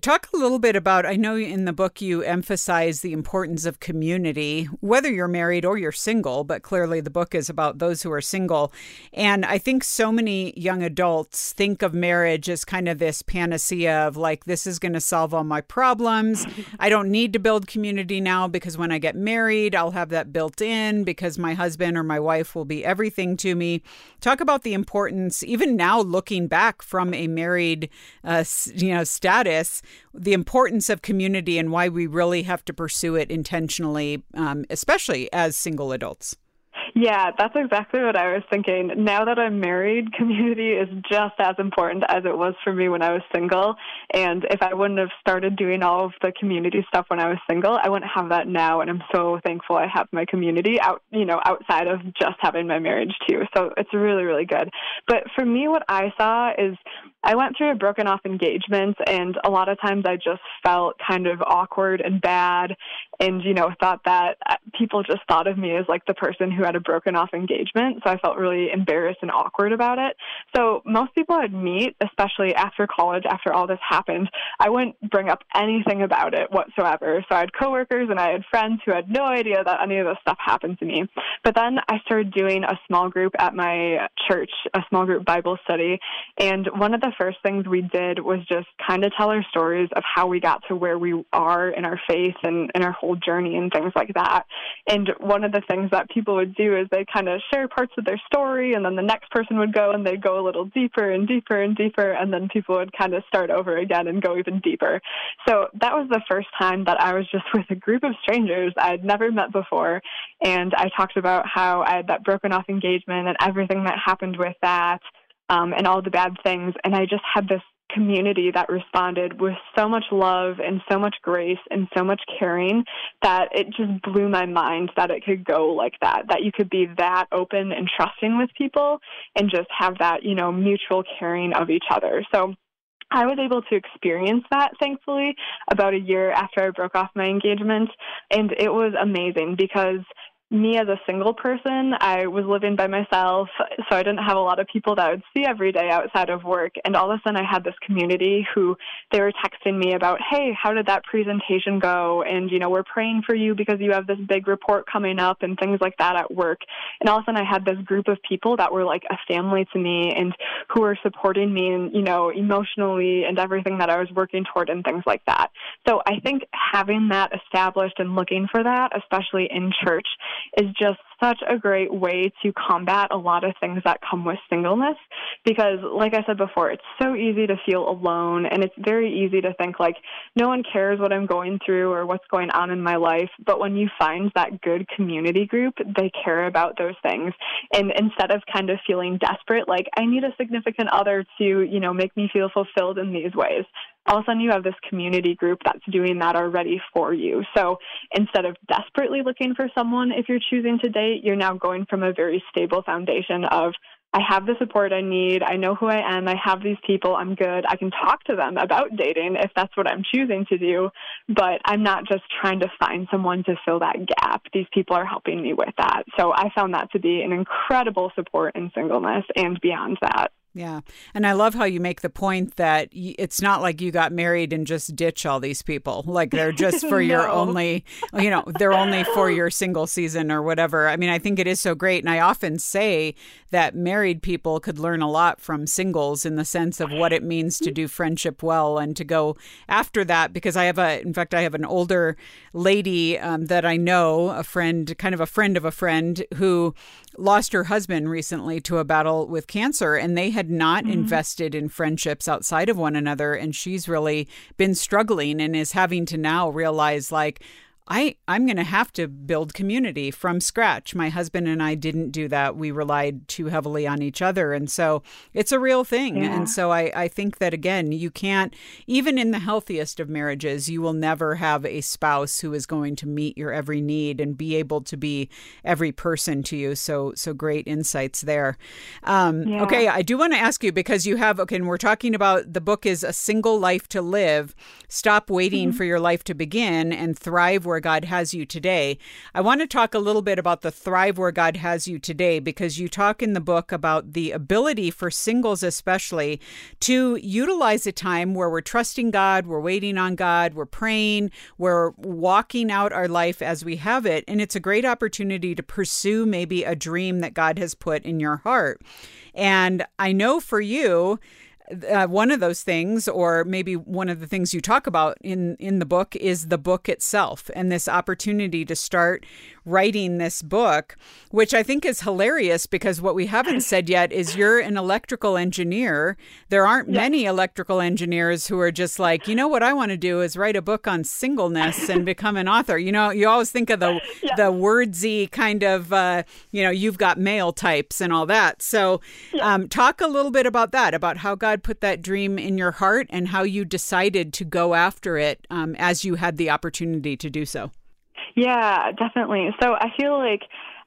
Talk a little bit about I know in the book you emphasize the importance of community, whether you're married or you're single, but clearly the book is about those who are single. And I think so many young adults think of marriage as kind of this panacea of like, this is going to solve all my problems. I don't need to build community now because when I get married, I'll have that built in because my husband or my wife will be everything to me. Talk about the importance, even now looking back from a married, uh, you know, status the importance of community and why we really have to pursue it intentionally, um, especially as single adults. Yeah, that's exactly what I was thinking. Now that I'm married, community is just as important as it was for me when I was single. And if I wouldn't have started doing all of the community stuff when I was single, I wouldn't have that now. And I'm so thankful I have my community out, you know, outside of just having my marriage too. So it's really, really good. But for me, what I saw is I went through a broken off engagement, and a lot of times I just felt kind of awkward and bad. And, you know, thought that uh, people just thought of me as like the person who had a broken off engagement. So I felt really embarrassed and awkward about it. So most people I'd meet, especially after college, after all this happened, I wouldn't bring up anything about it whatsoever. So I had coworkers and I had friends who had no idea that any of this stuff happened to me. But then I started doing a small group at my church, a small group Bible study. And one of the first things we did was just kind of tell our stories of how we got to where we are in our faith and in our journey and things like that. And one of the things that people would do is they kind of share parts of their story, and then the next person would go and they'd go a little deeper and deeper and deeper, and then people would kind of start over again and go even deeper. So that was the first time that I was just with a group of strangers I'd never met before, and I talked about how I had that broken off engagement and everything that happened with that. Um, and all the bad things. And I just had this community that responded with so much love and so much grace and so much caring that it just blew my mind that it could go like that that you could be that open and trusting with people and just have that you know mutual caring of each other so I was able to experience that, thankfully, about a year after I broke off my engagement. And it was amazing because me as a single person, I was living by myself, so I didn't have a lot of people that I would see every day outside of work. And all of a sudden, I had this community who they were texting me about, hey, how did that presentation go? And, you know, we're praying for you because you have this big report coming up and things like that at work. And all of a sudden, I had this group of people that were like a family to me and who were supporting me and, you know, emotionally and everything that I was working toward and things like that. So I think having that established and looking for that, especially in church, is just such a great way to combat a lot of things that come with singleness. Because like I said before, it's so easy to feel alone and it's very easy to think like no one cares what I'm going through or what's going on in my life, but when you find that good community group, they care about those things. And instead of kind of feeling desperate like I need a significant other to, you know, make me feel fulfilled in these ways, all of a sudden you have this community group that's doing that already for you. So instead of desperately looking for someone, if you're choosing to date, you're now going from a very stable foundation of, I have the support I need. I know who I am. I have these people. I'm good. I can talk to them about dating if that's what I'm choosing to do. But I'm not just trying to find someone to fill that gap. These people are helping me with that. So I found that to be an incredible support in singleness and beyond that. Yeah. And I love how you make the point that it's not like you got married and just ditch all these people. Like they're just for no. your only, you know, they're only for your single season or whatever. I mean, I think it is so great. And I often say that married people could learn a lot from singles in the sense of what it means to do friendship well and to go after that. Because I have a, in fact, I have an older lady um, that I know, a friend, kind of a friend of a friend who lost her husband recently to a battle with cancer and they had not mm-hmm. invested in friendships outside of one another and she's really been struggling and is having to now realize like I, I'm going to have to build community from scratch. My husband and I didn't do that. We relied too heavily on each other. And so it's a real thing. Yeah. And so I, I think that, again, you can't, even in the healthiest of marriages, you will never have a spouse who is going to meet your every need and be able to be every person to you. So, so great insights there. Um, yeah. Okay. I do want to ask you because you have, okay, and we're talking about the book is A Single Life to Live. Stop waiting mm-hmm. for your life to begin and thrive where where God has you today. I want to talk a little bit about the thrive where God has you today because you talk in the book about the ability for singles, especially, to utilize a time where we're trusting God, we're waiting on God, we're praying, we're walking out our life as we have it. And it's a great opportunity to pursue maybe a dream that God has put in your heart. And I know for you, uh, one of those things, or maybe one of the things you talk about in in the book, is the book itself and this opportunity to start writing this book, which I think is hilarious because what we haven't said yet is you're an electrical engineer. There aren't yeah. many electrical engineers who are just like, you know, what I want to do is write a book on singleness and become an author. You know, you always think of the yeah. the wordsy kind of, uh, you know, you've got mail types and all that. So, um, talk a little bit about that, about how God put that dream in your heart and how you decided to go after it um, as you had the opportunity to do so. Yeah, definitely. So I feel like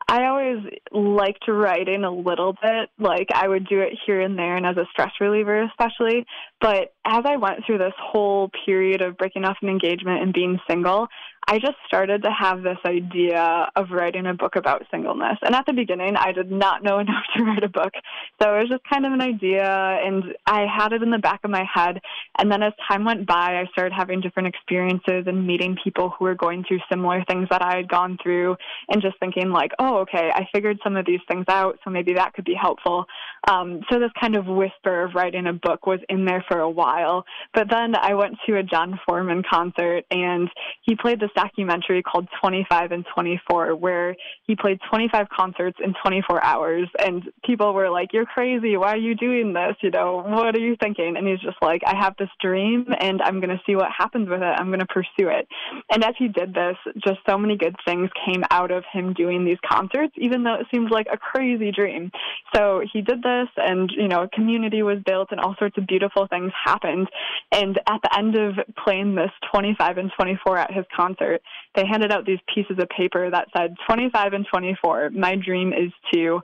I always liked writing a little bit. Like I would do it here and there and as a stress reliever, especially. But as I went through this whole period of breaking off an engagement and being single, I just started to have this idea of writing a book about singleness. And at the beginning, I did not know enough to write a book. So it was just kind of an idea, and I had it in the back of my head. And then as time went by, I started having different experiences and meeting people who were going through similar things that I had gone through, and just thinking, like, oh, okay, I figured some of these things out, so maybe that could be helpful. Um, so this kind of whisper of writing a book was in there for a while. But then I went to a Jon Foreman concert, and he played this documentary called 25 and 24, where he played 25 concerts in 24 hours. And people were like, You're crazy. Why are you doing this? You know, what are you thinking? And he's just like, I have this dream, and I'm going to see what happens with it. I'm going to pursue it. And as he did this, just so many good things came out of him doing these concerts, even though it seemed like a crazy dream. So he did this, and, you know, a community was built, and all sorts of beautiful things happened. And at the end of playing this 25 and 24 at his concert, they handed out these pieces of paper that said 25 and 24. My dream is to.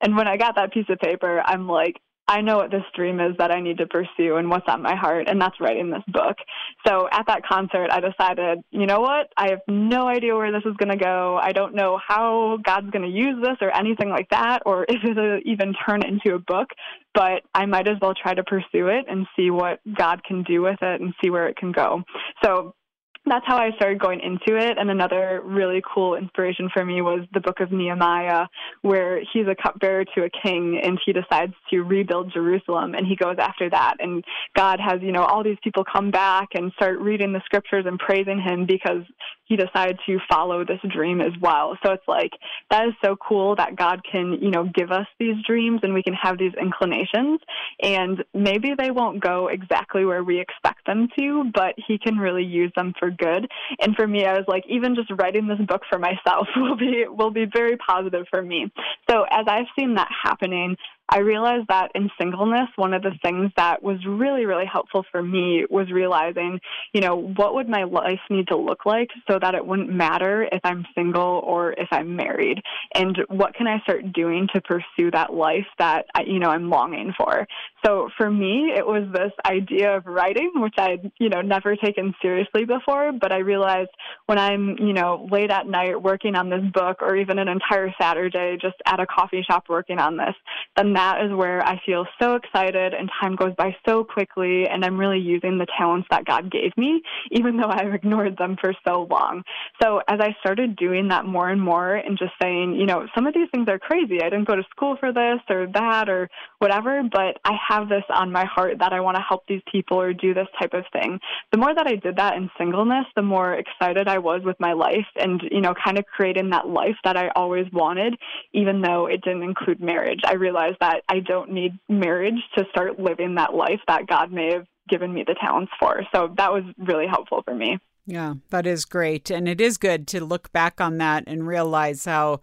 And when I got that piece of paper, I'm like, I know what this dream is that I need to pursue and what's on my heart, and that's writing this book. So at that concert, I decided, you know what? I have no idea where this is going to go. I don't know how God's going to use this or anything like that, or if it'll even turn into a book, but I might as well try to pursue it and see what God can do with it and see where it can go. So that's how I started going into it. And another really cool inspiration for me was the book of Nehemiah, where he's a cupbearer to a king and he decides to rebuild Jerusalem and he goes after that. And God has, you know, all these people come back and start reading the scriptures and praising him because he decided to follow this dream as well. So it's like that is so cool that God can, you know, give us these dreams and we can have these inclinations and maybe they won't go exactly where we expect them to, but he can really use them for good. And for me, I was like even just writing this book for myself will be will be very positive for me. So as I've seen that happening, I realized that in singleness, one of the things that was really, really helpful for me was realizing, you know, what would my life need to look like so that it wouldn't matter if I'm single or if I'm married? And what can I start doing to pursue that life that, I, you know, I'm longing for? So for me, it was this idea of writing, which I'd, you know, never taken seriously before. But I realized when I'm, you know, late at night working on this book or even an entire Saturday just at a coffee shop working on this, then that is where I feel so excited and time goes by so quickly and I'm really using the talents that God gave me, even though I've ignored them for so long. So as I started doing that more and more and just saying, you know, some of these things are crazy. I didn't go to school for this or that or whatever, but I have this on my heart that I want to help these people or do this type of thing. The more that I did that in singleness, the more excited I was with my life and, you know, kind of creating that life that I always wanted, even though it didn't include marriage. I realized that I don't need marriage to start living that life that God may have given me the talents for. So that was really helpful for me. Yeah, that is great. And it is good to look back on that and realize how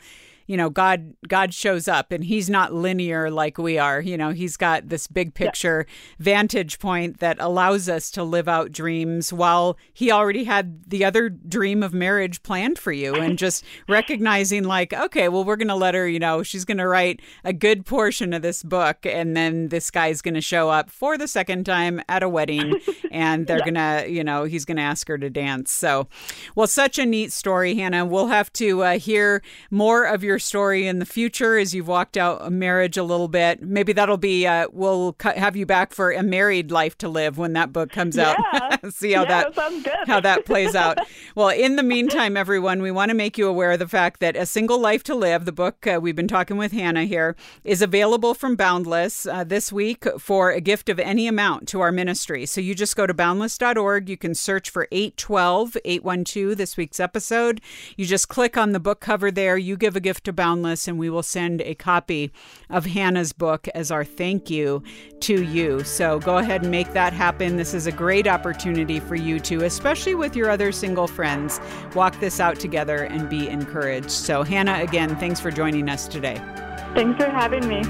you know god god shows up and he's not linear like we are you know he's got this big picture yeah. vantage point that allows us to live out dreams while he already had the other dream of marriage planned for you and just recognizing like okay well we're going to let her you know she's going to write a good portion of this book and then this guy's going to show up for the second time at a wedding and they're yeah. going to you know he's going to ask her to dance so well such a neat story hannah we'll have to uh, hear more of your your story in the future as you've walked out a marriage a little bit. Maybe that'll be uh, we'll have you back for a married life to live when that book comes yeah. out. See how yeah, that how that plays out. well, in the meantime, everyone, we want to make you aware of the fact that a single life to live, the book uh, we've been talking with Hannah here, is available from Boundless uh, this week for a gift of any amount to our ministry. So you just go to boundless.org. You can search for 812 812 this week's episode. You just click on the book cover there. You give a gift to Boundless, and we will send a copy of Hannah's book as our thank you to you. So go ahead and make that happen. This is a great opportunity for you to, especially with your other single friends, walk this out together and be encouraged. So, Hannah, again, thanks for joining us today. Thanks for having me.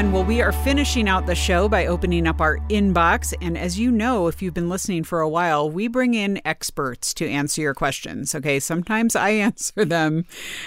Everyone. Well, we are finishing out the show by opening up our inbox. And as you know, if you've been listening for a while, we bring in experts to answer your questions. Okay. Sometimes I answer them,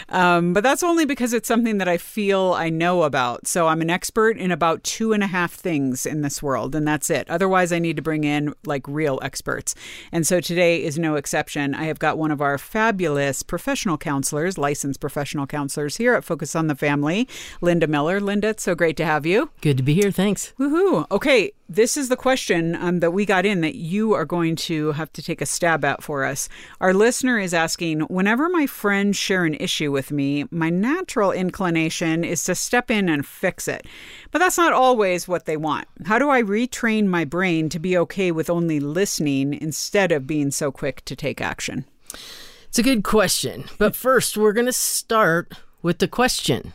um, but that's only because it's something that I feel I know about. So I'm an expert in about two and a half things in this world, and that's it. Otherwise, I need to bring in like real experts. And so today is no exception. I have got one of our fabulous professional counselors, licensed professional counselors here at Focus on the Family, Linda Miller. Linda, it's so great to have you. Good to be here. Thanks. Woohoo. Okay, this is the question um, that we got in that you are going to have to take a stab at for us. Our listener is asking Whenever my friends share an issue with me, my natural inclination is to step in and fix it. But that's not always what they want. How do I retrain my brain to be okay with only listening instead of being so quick to take action? It's a good question. But first, we're going to start with the question.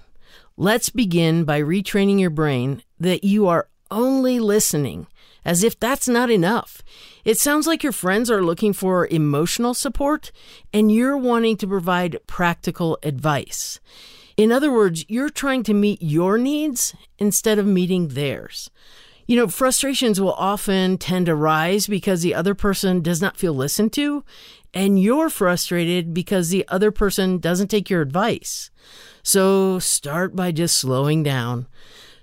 Let's begin by retraining your brain that you are only listening, as if that's not enough. It sounds like your friends are looking for emotional support and you're wanting to provide practical advice. In other words, you're trying to meet your needs instead of meeting theirs. You know, frustrations will often tend to rise because the other person does not feel listened to, and you're frustrated because the other person doesn't take your advice. So start by just slowing down.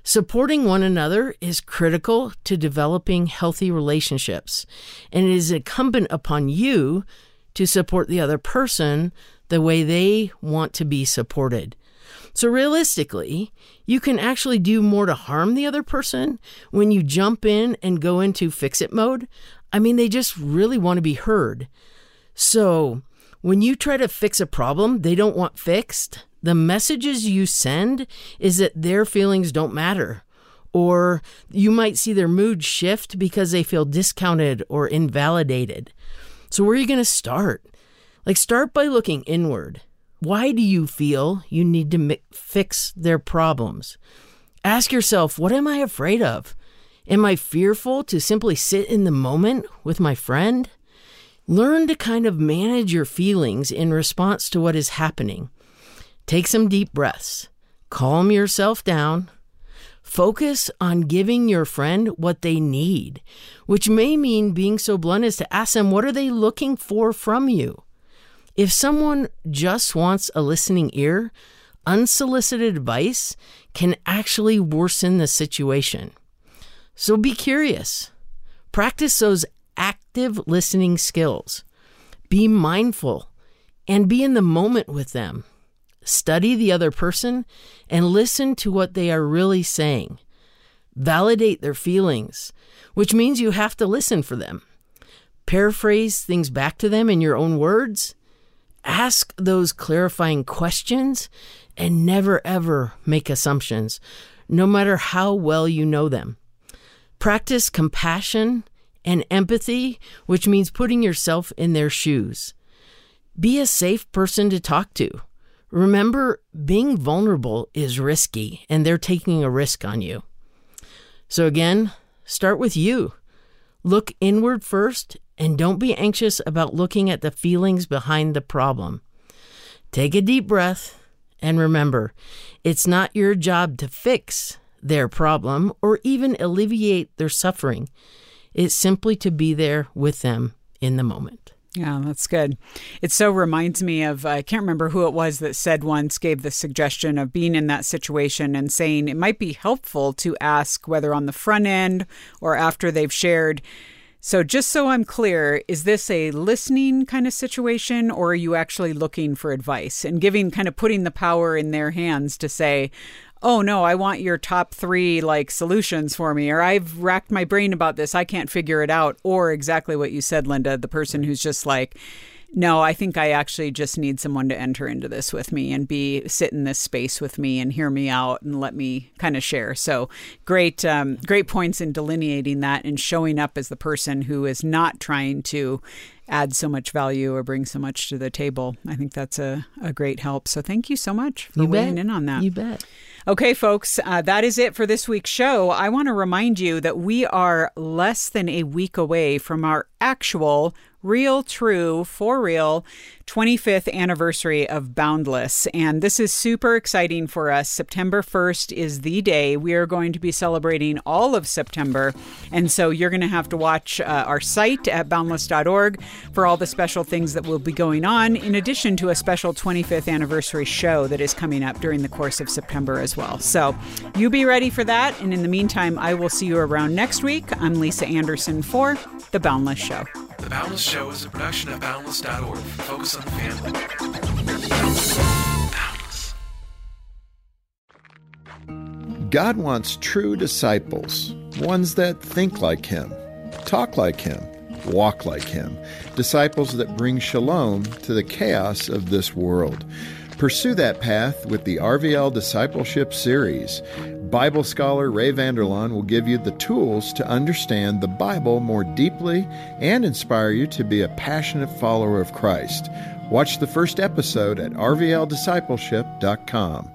Supporting one another is critical to developing healthy relationships, and it is incumbent upon you to support the other person the way they want to be supported. So, realistically, you can actually do more to harm the other person when you jump in and go into fix it mode. I mean, they just really want to be heard. So, when you try to fix a problem they don't want fixed, the messages you send is that their feelings don't matter. Or you might see their mood shift because they feel discounted or invalidated. So, where are you going to start? Like, start by looking inward. Why do you feel you need to mi- fix their problems? Ask yourself, what am I afraid of? Am I fearful to simply sit in the moment with my friend? Learn to kind of manage your feelings in response to what is happening. Take some deep breaths, calm yourself down, focus on giving your friend what they need, which may mean being so blunt as to ask them what are they looking for from you. If someone just wants a listening ear, unsolicited advice can actually worsen the situation. So be curious. Practice those active listening skills. Be mindful and be in the moment with them. Study the other person and listen to what they are really saying. Validate their feelings, which means you have to listen for them. Paraphrase things back to them in your own words. Ask those clarifying questions and never ever make assumptions, no matter how well you know them. Practice compassion and empathy, which means putting yourself in their shoes. Be a safe person to talk to. Remember, being vulnerable is risky, and they're taking a risk on you. So, again, start with you. Look inward first, and don't be anxious about looking at the feelings behind the problem. Take a deep breath, and remember, it's not your job to fix their problem or even alleviate their suffering. It's simply to be there with them in the moment. Yeah, that's good. It so reminds me of, I can't remember who it was that said once, gave the suggestion of being in that situation and saying it might be helpful to ask whether on the front end or after they've shared. So, just so I'm clear, is this a listening kind of situation or are you actually looking for advice and giving kind of putting the power in their hands to say, oh no, I want your top three like solutions for me, or I've racked my brain about this, I can't figure it out, or exactly what you said, Linda, the person who's just like, no, I think I actually just need someone to enter into this with me and be sit in this space with me and hear me out and let me kind of share. So great, um, great points in delineating that and showing up as the person who is not trying to add so much value or bring so much to the table. I think that's a, a great help. So thank you so much for You weighing bet. in on that. You bet. Okay, folks, uh, that is it for this week's show. I want to remind you that we are less than a week away from our actual real, true, for real 25th anniversary of Boundless. And this is super exciting for us. September 1st is the day. We are going to be celebrating all of September. And so you're going to have to watch uh, our site at boundless.org for all the special things that will be going on, in addition to a special 25th anniversary show that is coming up during the course of September as well. So you be ready for that. And in the meantime, I will see you around next week. I'm Lisa Anderson for The Boundless Show. The Boundless Show is a production of Boundless.org. Focus on the family. Boundless. God wants true disciples, ones that think like Him, talk like Him, walk like Him, disciples that bring shalom to the chaos of this world. Pursue that path with the RVL Discipleship Series. Bible scholar Ray Vander Laan will give you the tools to understand the Bible more deeply and inspire you to be a passionate follower of Christ. Watch the first episode at rvldiscipleship.com.